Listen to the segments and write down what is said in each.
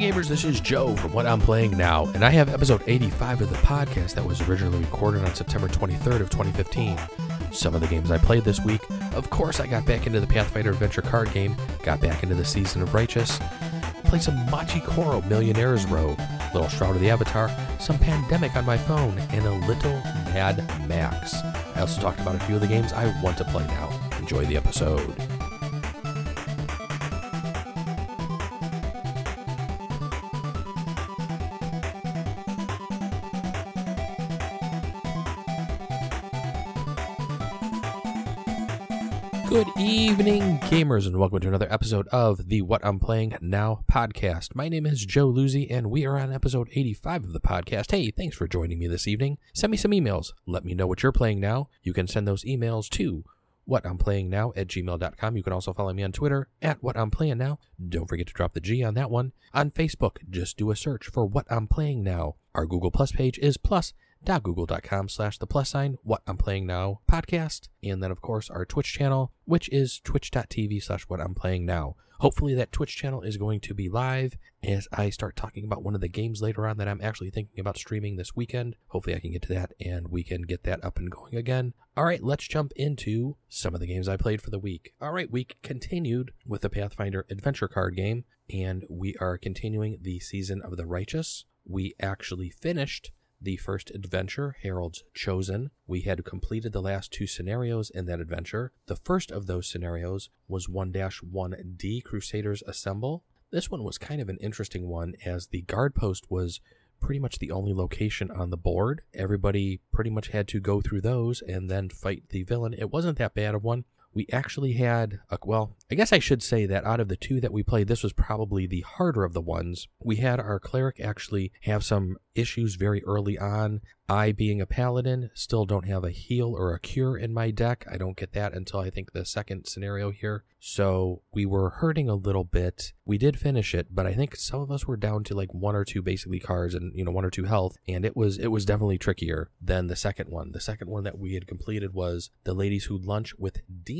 gamers, this is Joe from What I'm Playing Now, and I have episode 85 of the podcast that was originally recorded on September 23rd of 2015. Some of the games I played this week, of course I got back into the Pathfinder Adventure card game, got back into the Season of Righteous, played some Machi Koro Millionaires Row, Little Shroud of the Avatar, some Pandemic on my phone, and a little Mad Max. I also talked about a few of the games I want to play now. Enjoy the episode. Good evening, gamers, and welcome to another episode of the What I'm Playing Now podcast. My name is Joe Luzzi, and we are on episode 85 of the podcast. Hey, thanks for joining me this evening. Send me some emails. Let me know what you're playing now. You can send those emails to what I'm playing now at gmail.com. You can also follow me on Twitter at what I'm playing now. Don't forget to drop the G on that one. On Facebook, just do a search for what I'm playing now. Our Google Plus page is plus google.com slash the plus sign what i'm playing now podcast. And then of course our twitch channel which is twitch.tv slash what i'm playing now. Hopefully that twitch channel is going to be live as i start talking about one of the games later on that i'm actually thinking about streaming this weekend. Hopefully i can get to that and we can get that up and going again. All right let's jump into some of the games i played for the week. All right week continued with the pathfinder adventure card game and we are continuing the season of the righteous. We actually finished the first adventure, Harold's Chosen. We had completed the last two scenarios in that adventure. The first of those scenarios was 1 1D Crusaders Assemble. This one was kind of an interesting one as the guard post was pretty much the only location on the board. Everybody pretty much had to go through those and then fight the villain. It wasn't that bad of one we actually had a, well i guess i should say that out of the two that we played this was probably the harder of the ones. We had our cleric actually have some issues very early on. I being a paladin still don't have a heal or a cure in my deck. I don't get that until i think the second scenario here. So we were hurting a little bit. We did finish it but i think some of us were down to like one or two basically cards and you know one or two health and it was it was definitely trickier than the second one. The second one that we had completed was the ladies who lunch with demons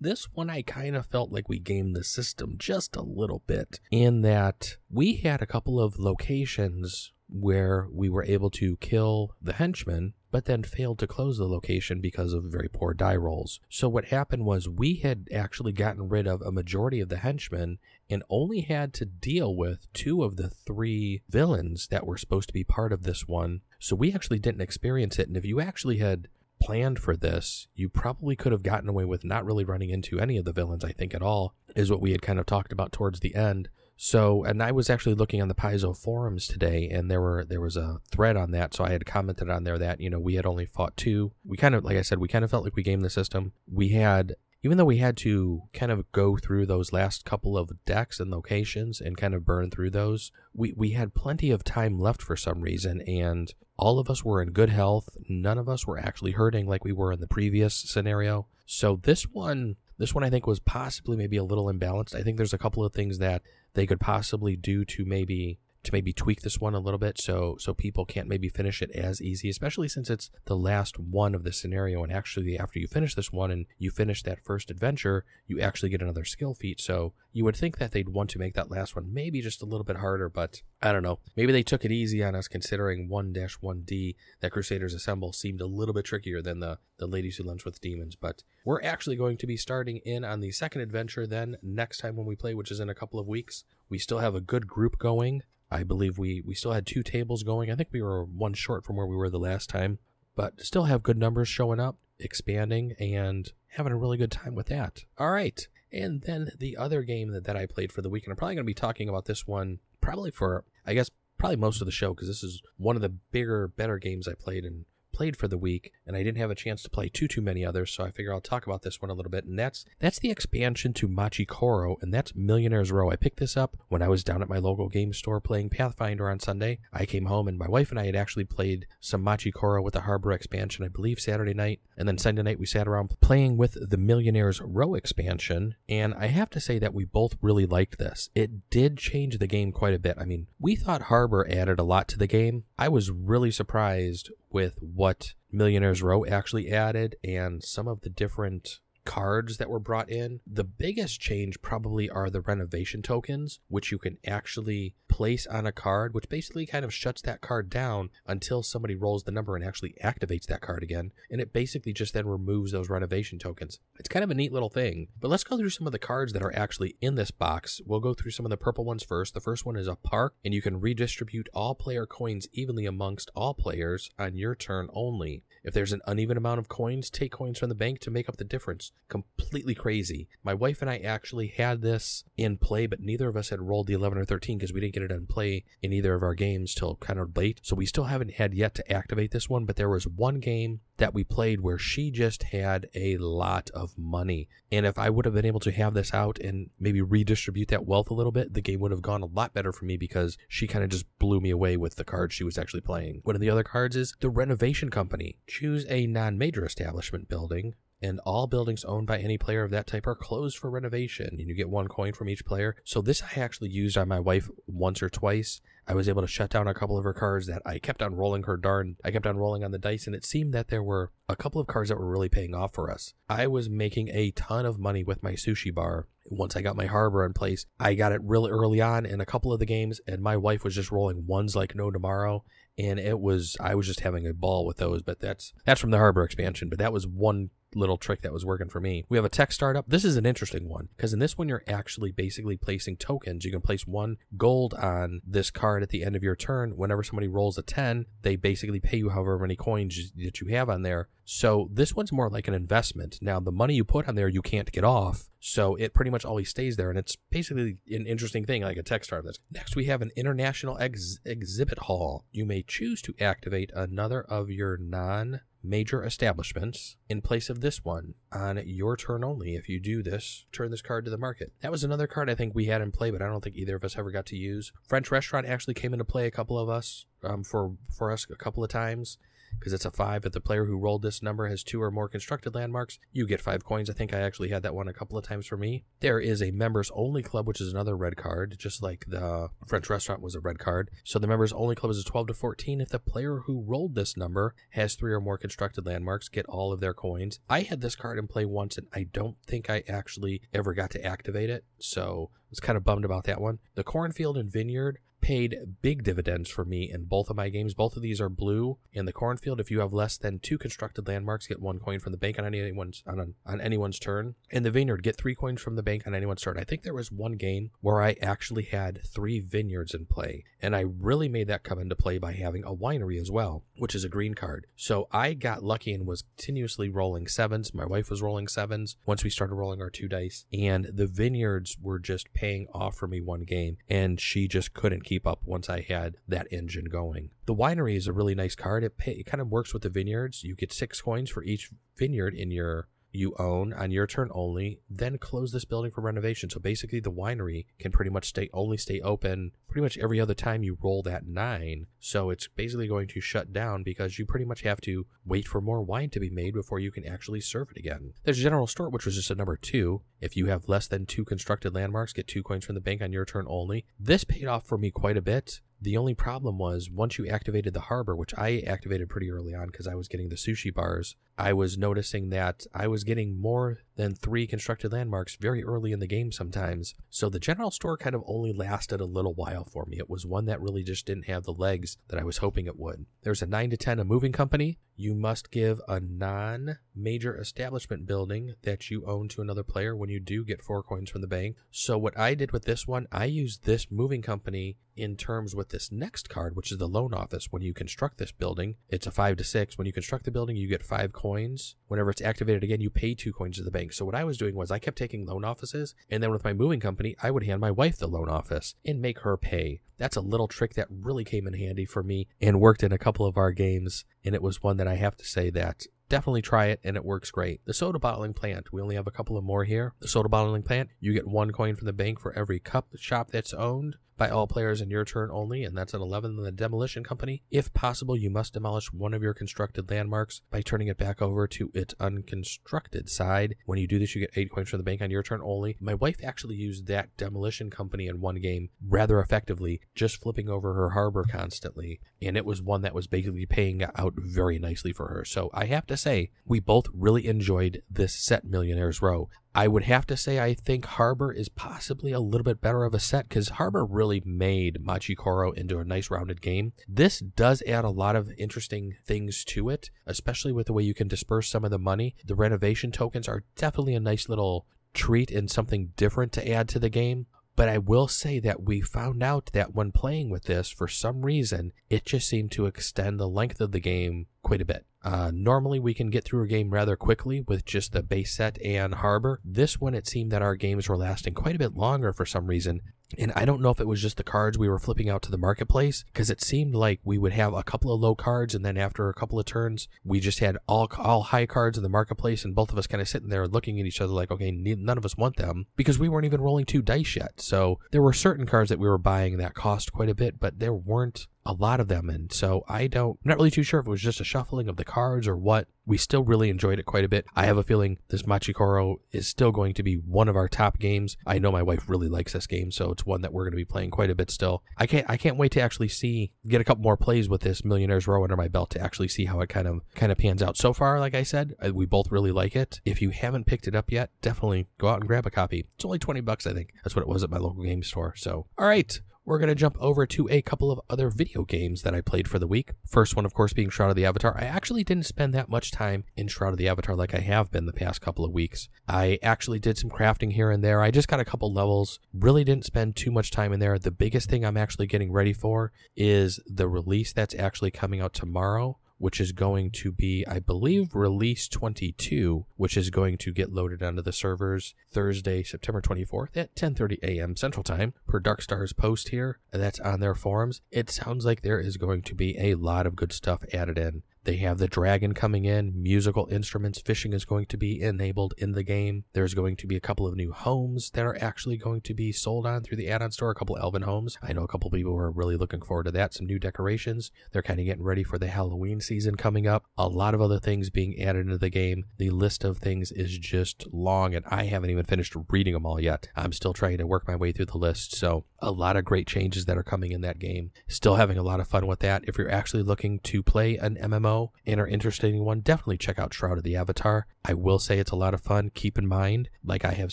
this one I kind of felt like we gamed the system just a little bit in that we had a couple of locations where we were able to kill the henchman, but then failed to close the location because of very poor die rolls. So what happened was we had actually gotten rid of a majority of the henchmen and only had to deal with two of the three villains that were supposed to be part of this one. So we actually didn't experience it. And if you actually had planned for this, you probably could have gotten away with not really running into any of the villains, I think, at all, is what we had kind of talked about towards the end. So, and I was actually looking on the Paizo forums today, and there were there was a thread on that. So I had commented on there that you know we had only fought two. We kind of, like I said, we kind of felt like we gamed the system. We had, even though we had to kind of go through those last couple of decks and locations and kind of burn through those, we we had plenty of time left for some reason, and all of us were in good health. None of us were actually hurting like we were in the previous scenario. So this one, this one I think was possibly maybe a little imbalanced. I think there's a couple of things that they could possibly do to maybe to maybe tweak this one a little bit so so people can't maybe finish it as easy especially since it's the last one of the scenario. And actually after you finish this one and you finish that first adventure you actually get another skill feat. So you would think that they'd want to make that last one maybe just a little bit harder but i don't know. Maybe they took it easy on us considering 1-1d that crusaders assemble seemed a little bit trickier than the the ladies who lunch with demons. But we're actually going to be starting in on the second adventure then next time when we play which is in a couple of weeks. We still have a good group going I believe we we still had two tables going. I think we were one short from where we were the last time, but still have good numbers showing up, expanding, and having a really good time with that. All right. And then the other game that, that I played for the weekend, I'm probably going to be talking about this one probably for, I guess, probably most of the show because this is one of the bigger, better games I played in played for the week, and I didn't have a chance to play too too many others, so I figure I'll talk about this one a little bit. And that's that's the expansion to Machi Koro, and that's Millionaires Row. I picked this up when I was down at my local game store playing Pathfinder on Sunday. I came home and my wife and I had actually played some Machi Koro with the Harbor expansion, I believe Saturday night, and then Sunday night we sat around playing with the Millionaires Row expansion. And I have to say that we both really liked this. It did change the game quite a bit. I mean, we thought Harbor added a lot to the game. I was really surprised with what Millionaires Row actually added and some of the different cards that were brought in. The biggest change probably are the renovation tokens, which you can actually place on a card, which basically kind of shuts that card down until somebody rolls the number and actually activates that card again. And it basically just then removes those renovation tokens. It's kind of a neat little thing. But let's go through some of the cards that are actually in this box. We'll go through some of the purple ones first. The first one is a park, and you can redistribute all player coins evenly amongst all players on your turn only. If there's an uneven amount of coins, take coins from the bank to make up the difference. Completely crazy. My wife and I actually had this in play, but neither of us had rolled the 11 or 13 because we didn't get it in play in either of our games till kind of late. So we still haven't had yet to activate this one, but there was one game that we played where she just had a lot of money. And if I would have been able to have this out and maybe redistribute that wealth a little bit, the game would have gone a lot better for me because she kind of just blew me away with the cards she was actually playing. One of the other cards is the renovation company. Choose a non major establishment building and all buildings owned by any player of that type are closed for renovation and you get one coin from each player. So this i actually used on my wife once or twice. I was able to shut down a couple of her cards that i kept on rolling her darn i kept on rolling on the dice and it seemed that there were a couple of cards that were really paying off for us. I was making a ton of money with my sushi bar. Once i got my harbor in place i got it really early on in a couple of the games and my wife was just rolling ones like no tomorrow and it was i was just having a ball with those but that's that's from the harbor expansion but that was one little trick that was working for me. We have a tech startup. This is an interesting one because in this one, you're actually basically placing tokens. You can place one gold on this card at the end of your turn. Whenever somebody rolls a 10, they basically pay you however many coins that you have on there. So this one's more like an investment. Now, the money you put on there, you can't get off. So it pretty much always stays there. And it's basically an interesting thing, like a tech startup. Next, we have an international ex- exhibit hall. You may choose to activate another of your non major establishments in place of this one on your turn only. If you do this, turn this card to the market. That was another card I think we had in play, but I don't think either of us ever got to use. French restaurant actually came into play a couple of us um, for for us a couple of times because it's a five. If the player who rolled this number has two or more constructed landmarks, you get five coins. I think I actually had that one a couple of times for me. There is a members only club, which is another red card, just like the French restaurant was a red card. So the members only club is a 12 to 14. If the player who rolled this number has three or more constructed landmarks, get all of their coins. I had this card in play once, and I don't think I actually ever got to activate it. So I was kind of bummed about that one. The cornfield and vineyard paid big dividends for me in both of my games. Both of these are blue. In the cornfield, if you have less than two constructed landmarks, get one coin from the bank on anyone's on, on anyone's turn. In the vineyard, get three coins from the bank on anyone's turn. I think there was one game where I actually had three vineyards in play, and I really made that come into play by having a winery as well, which is a green card. So I got lucky and was continuously rolling sevens. My wife was rolling sevens once we started rolling our two dice, and the vineyards were just paying off for me one game, and she just couldn't keep up once I had that engine going. The winery is a really nice card. It, pay, it kind of works with the vineyards. You get six coins for each vineyard in your you own on your turn only, then close this building for renovation. So basically, the winery can pretty much stay only stay open pretty much every other time you roll that nine. So it's basically going to shut down because you pretty much have to wait for more wine to be made before you can actually serve it again. There's a general store, which was just a number two. If you have less than two constructed landmarks, get two coins from the bank on your turn only. This paid off for me quite a bit. The only problem was once you activated the harbor, which I activated pretty early on because I was getting the sushi bars, I was noticing that I was getting more than three constructed landmarks very early in the game sometimes. So the general store kind of only lasted a little while for me. It was one that really just didn't have the legs that I was hoping it would. There's a 9 to 10 a moving company. You must give a non major establishment building that you own to another player when you do get four coins from the bank. So what I did with this one, I used this moving company in terms with this next card, which is the loan office. When you construct this building, it's a five to six. When you construct the building, you get five coins. Whenever it's activated again, you pay two coins to the bank. So what I was doing was I kept taking loan offices, and then with my moving company, I would hand my wife the loan office and make her pay. That's a little trick that really came in handy for me and worked in a couple of our games. And it was one that I have to say that definitely try it and it works great. The soda bottling plant, we only have a couple of more here. The soda bottling plant, you get one coin from the bank for every cup shop that's owned by all players in your turn only, and that's an 11 in the Demolition Company. If possible, you must demolish one of your constructed landmarks by turning it back over to its unconstructed side. When you do this, you get 8 coins from the bank on your turn only. My wife actually used that Demolition Company in one game rather effectively, just flipping over her harbor constantly, and it was one that was basically paying out very nicely for her. So I have to say, we both really enjoyed this set, Millionaires Row. I would have to say I think Harbor is possibly a little bit better of a set because Harbor really made Machi Koro into a nice rounded game. This does add a lot of interesting things to it, especially with the way you can disperse some of the money. The renovation tokens are definitely a nice little treat and something different to add to the game. But I will say that we found out that when playing with this, for some reason, it just seemed to extend the length of the game quite a bit. Uh, normally, we can get through a game rather quickly with just the base set and harbor. This one, it seemed that our games were lasting quite a bit longer for some reason. And I don't know if it was just the cards we were flipping out to the marketplace, because it seemed like we would have a couple of low cards, and then after a couple of turns, we just had all all high cards in the marketplace, and both of us kind of sitting there looking at each other like, okay, none of us want them, because we weren't even rolling two dice yet. So there were certain cards that we were buying that cost quite a bit, but there weren't a lot of them. And so I don't, I'm not really too sure if it was just a shuffling of the cards or what. We still really enjoyed it quite a bit. I have a feeling this Machi Koro is still going to be one of our top games. I know my wife really likes this game, so it's one that we're going to be playing quite a bit still. I can't, I can't wait to actually see, get a couple more plays with this Millionaires Row under my belt to actually see how it kind of, kind of pans out. So far, like I said, we both really like it. If you haven't picked it up yet, definitely go out and grab a copy. It's only 20 bucks, I think. That's what it was at my local game store. So, all right we're going to jump over to a couple of other video games that I played for the week. First one, of course, being Shroud of the Avatar. I actually didn't spend that much time in Shroud of the Avatar like I have been the past couple of weeks. I actually did some crafting here and there. I just got a couple levels, really didn't spend too much time in there. The biggest thing I'm actually getting ready for is the release that's actually coming out tomorrow which is going to be, I believe, release 22, which is going to get loaded onto the servers Thursday, September 24th at 10:30 a.m. Central Time per DarkStarr's post here. That's on their forums. It sounds like there is going to be a lot of good stuff added in. They have the dragon coming in, musical instruments, fishing is going to be enabled in the game. There's going to be a couple of new homes that are actually going to be sold on through the add on store, a couple elven homes. I know a couple people are really looking forward to that. Some new decorations. They're kind of getting ready for the Halloween season coming up. A lot of other things being added into the game. The list of things is just long, and I haven't even finished reading them all yet. I'm still trying to work my way through the list. So, a lot of great changes that are coming in that game. Still having a lot of fun with that. If you're actually looking to play an MMO, and are interested in one, definitely check out Shroud of the Avatar. I will say it's a lot of fun. Keep in mind, like I have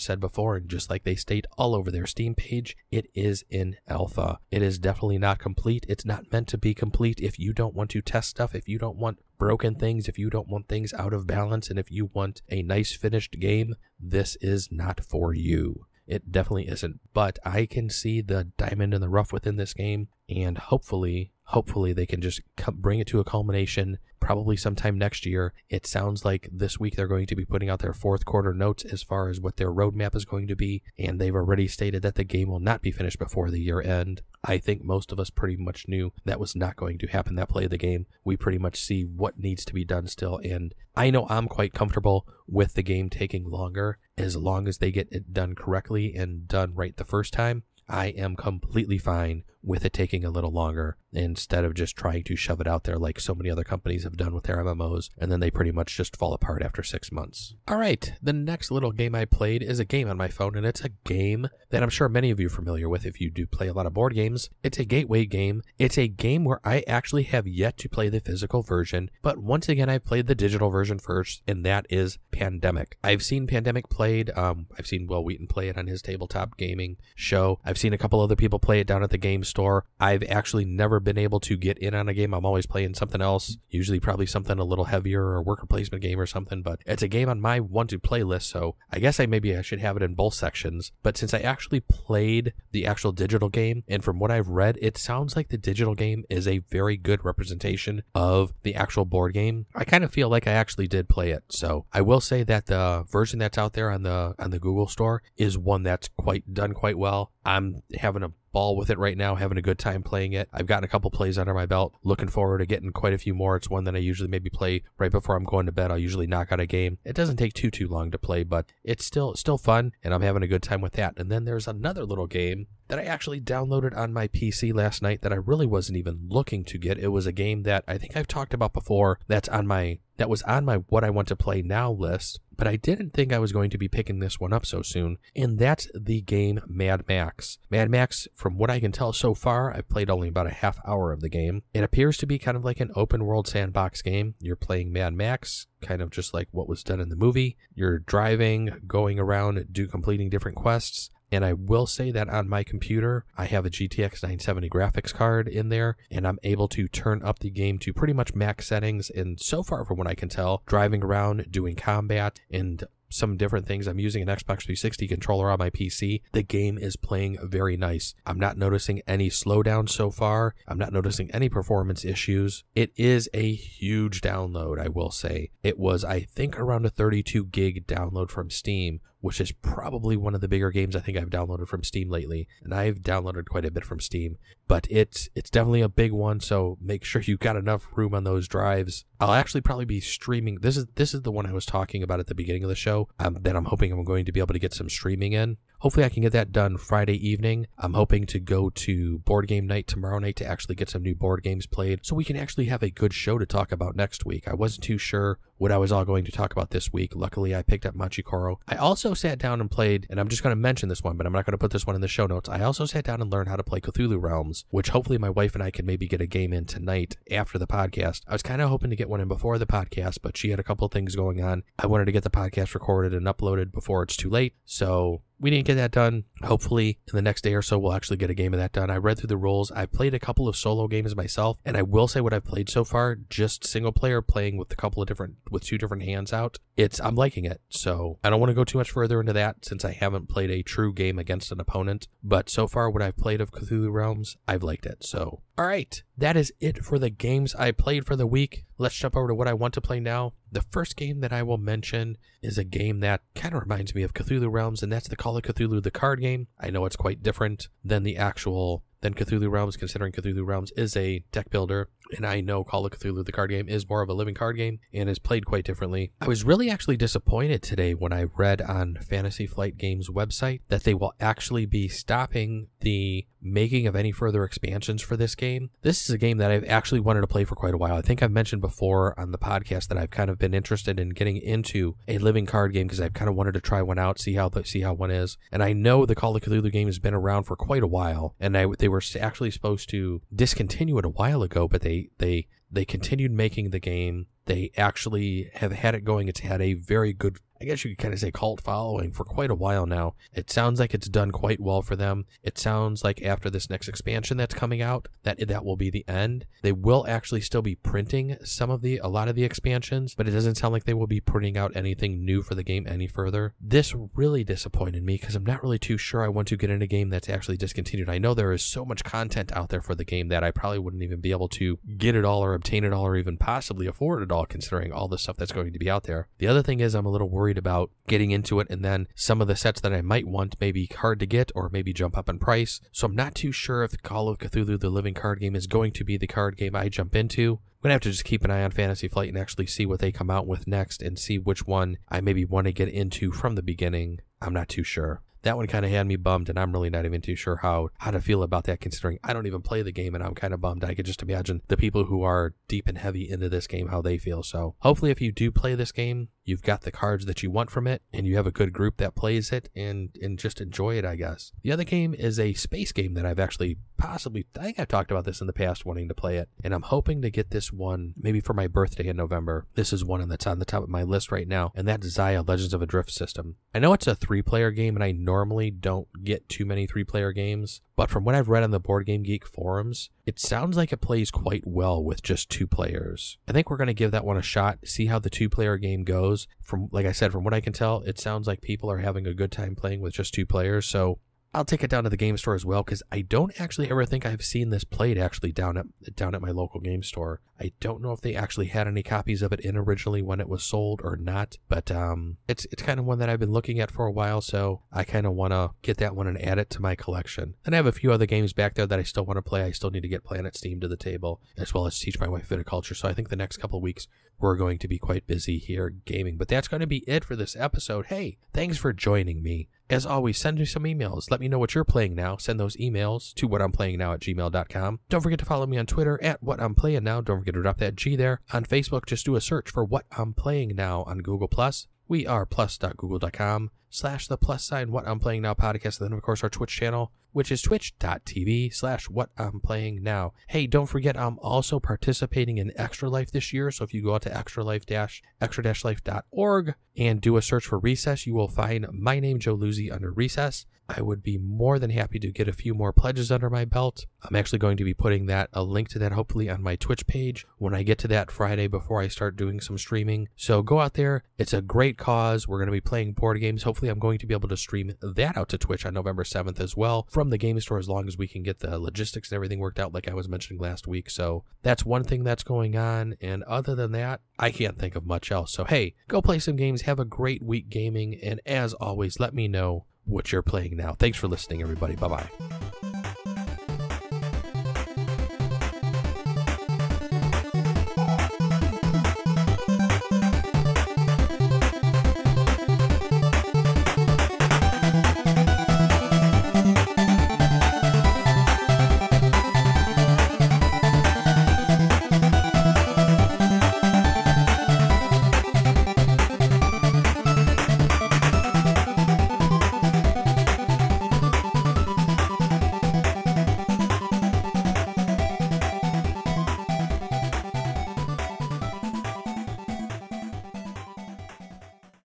said before, and just like they state all over their Steam page, it is in alpha. It is definitely not complete. It's not meant to be complete. If you don't want to test stuff, if you don't want broken things, if you don't want things out of balance, and if you want a nice finished game, this is not for you. It definitely isn't. But I can see the diamond in the rough within this game, and hopefully hopefully they can just bring it to a culmination probably sometime next year. It sounds like this week they're going to be putting out their fourth quarter notes as far as what their roadmap is going to be, and they've already stated that the game will not be finished before the year end. I think most of us pretty much knew that was not going to happen that play of the game. We pretty much see what needs to be done still, and I know I'm quite comfortable with the game taking longer as long as they get it done correctly and done right the first time. I am completely fine with it taking a little longer instead of just trying to shove it out there like so many other companies have done with their MMOs, and then they pretty much just fall apart after six months. All right, the next little game I played is a game on my phone, and it's a game that I'm sure many of you are familiar with if you do play a lot of board games. It's a gateway game. It's a game where I actually have yet to play the physical version, but once again, I played the digital version first, and that is Pandemic. I've seen Pandemic played. Um, I've seen Wil Wheaton play it on his tabletop gaming show. I've seen a couple other people play it down at the game store. I've actually never been able to get in on a game. I'm always playing something else, usually probably something a little heavier or a worker placement game or something, but it's a game on my want to play list, so I guess I maybe I should have it in both sections. But since I actually played the actual digital game, and from what I've read, it sounds like the digital game is a very good representation of the actual board game. I kind of feel like I actually did play it. So I will say that the version that's out there on the on the Google store is one that's quite done quite well. I'm having a ball with it right now, having a good time playing it. I've gotten a couple plays under my belt, looking forward to getting quite a few more. It's one that I usually maybe play right before I'm going to bed. I'll usually knock out a game. It doesn't take too too long to play, but it's still still fun, and I'm having a good time with that. And then there's another little game that I actually downloaded on my PC last night that I really wasn't even looking to get. It was a game that I think I've talked about before that's on my that was on my what I want to play now list, but I didn't think I was going to be picking this one up so soon, and that's the game Mad Max. Mad Max, from what I can tell so far, I've played only about a half hour of the game. It appears to be kind of like an open world sandbox game. You're playing Mad Max, kind of just like what was done in the movie. You're driving, going around, do completing different quests. And I will say that on my computer, I have a GTX 970 graphics card in there, and I'm able to turn up the game to pretty much max settings. And so far, from what I can tell, driving around, doing combat, and some different things. I'm using an Xbox 360 controller on my PC. The game is playing very nice. I'm not noticing any slowdown so far. I'm not noticing any performance issues. It is a huge download, I will say. It was, I think, around a 32 gig download from Steam, which is probably one of the bigger games I think I've downloaded from Steam lately. And I've downloaded quite a bit from Steam, but it's it's definitely a big one. So make sure you've got enough room on those drives. I'll actually probably be streaming. This is this is the one I was talking about at the beginning of the show um, that I'm hoping I'm going to be able to get some streaming in. Hopefully, I can get that done Friday evening. I'm hoping to go to board game night tomorrow night to actually get some new board games played so we can actually have a good show to talk about next week. I wasn't too sure what I was all going to talk about this week. Luckily, I picked up Machi Koro. I also sat down and played, and I'm just going to mention this one, but I'm not going to put this one in the show notes. I also sat down and learned how to play Cthulhu Realms, which hopefully my wife and I can maybe get a game in tonight after the podcast. I was kind of hoping to get one in before the podcast, but she had a couple things going on. I wanted to get the podcast recorded and uploaded before it's too late. So we didn't get that done. Hopefully, in the next day or so, we'll actually get a game of that done. I read through the rules. I've played a couple of solo games myself, and I will say what I've played so far, just single player playing with a couple of different, with two different hands out. It's, I'm liking it. So I don't want to go too much further into that since I haven't played a true game against an opponent. But so far, what I've played of Cthulhu Realms, I've liked it. So, all right, that is it for the games I played for the week. Let's jump over to what I want to play now. The first game that I will mention is a game that kind of reminds me of Cthulhu Realms, and that's the Call of Cthulhu the card game. I know it's quite different than the actual than Cthulhu Realms, considering Cthulhu Realms is a deck builder, and I know Call of Cthulhu the card game is more of a living card game and is played quite differently. I was really actually disappointed today when I read on Fantasy Flight Games website that they will actually be stopping the making of any further expansions for this game. This is a game that I've actually wanted to play for quite a while. I think I've mentioned before on the podcast that I've kind of been interested in getting into a living card game because I've kind of wanted to try one out, see how the, see how one is. And I know the Call of Cthulhu game has been around for quite a while, and I, they were actually supposed to discontinue it a while ago, but they they they continued making the game. They actually have had it going. It's had a very good I guess you could kind of say cult following for quite a while now. It sounds like it's done quite well for them. It sounds like after this next expansion that's coming out, that that will be the end. They will actually still be printing some of the a lot of the expansions, but it doesn't sound like they will be printing out anything new for the game any further. This really disappointed me because I'm not really too sure I want to get in a game that's actually discontinued. I know there is so much content out there for the game that I probably wouldn't even be able to get it all or obtain it all or even possibly afford it all considering all the stuff that's going to be out there. The other thing is I'm a little worried about getting into it and then some of the sets that I might want may be hard to get or maybe jump up in price. So I'm not too sure if Call of Cthulhu the Living Card Game is going to be the card game I jump into. I'm gonna have to just keep an eye on Fantasy Flight and actually see what they come out with next and see which one I maybe want to get into from the beginning. I'm not too sure that one kind of had me bummed, and I'm really not even too sure how how to feel about that, considering I don't even play the game, and I'm kind of bummed. I could just imagine the people who are deep and heavy into this game how they feel. So hopefully, if you do play this game, you've got the cards that you want from it, and you have a good group that plays it, and and just enjoy it. I guess the other game is a space game that I've actually possibly I think I've talked about this in the past, wanting to play it, and I'm hoping to get this one maybe for my birthday in November. This is one that's on the top of my list right now, and that's Xia Legends of a Drift System. I know it's a three-player game, and I normally don't get too many three-player games, but from what I've read on the Board Game Geek forums, it sounds like it plays quite well with just two players. I think we're going to give that one a shot, see how the two-player game goes. From like I said, from what I can tell, it sounds like people are having a good time playing with just two players. So I'll take it down to the game store as well because I don't actually ever think I've seen this played actually down at down at my local game store. I don't know if they actually had any copies of it in originally when it was sold or not, but um, it's it's kind of one that I've been looking at for a while, so I kind of want to get that one and add it to my collection. And I have a few other games back there that I still want to play. I still need to get Planet Steam to the table as well as teach my wife viticulture. So I think the next couple weeks we're going to be quite busy here gaming. But that's going to be it for this episode. Hey, thanks for joining me. As always, send me some emails. Let me know what you're playing now. Send those emails to what I'm playing now at gmail.com. Don't forget to follow me on Twitter at what I'm playing now. Don't forget to drop that G there. On Facebook, just do a search for what I'm playing now on Google Plus. We are plus.google.com slash the plus sign what I'm playing now podcast. And then, of course, our Twitch channel, which is twitch.tv slash what I'm playing now. Hey, don't forget, I'm also participating in Extra Life this year. So if you go out to extra life dash extra dash life.org and do a search for recess, you will find my name, Joe Luzzi, under recess. I would be more than happy to get a few more pledges under my belt. I'm actually going to be putting that a link to that hopefully on my Twitch page when I get to that Friday before I start doing some streaming. So go out there. It's a great cause. We're going to be playing board games. Hopefully I'm going to be able to stream that out to Twitch on November 7th as well from the game store as long as we can get the logistics and everything worked out like I was mentioning last week. So that's one thing that's going on and other than that, I can't think of much else. So hey, go play some games, have a great week gaming and as always let me know what you're playing now. Thanks for listening, everybody. Bye bye.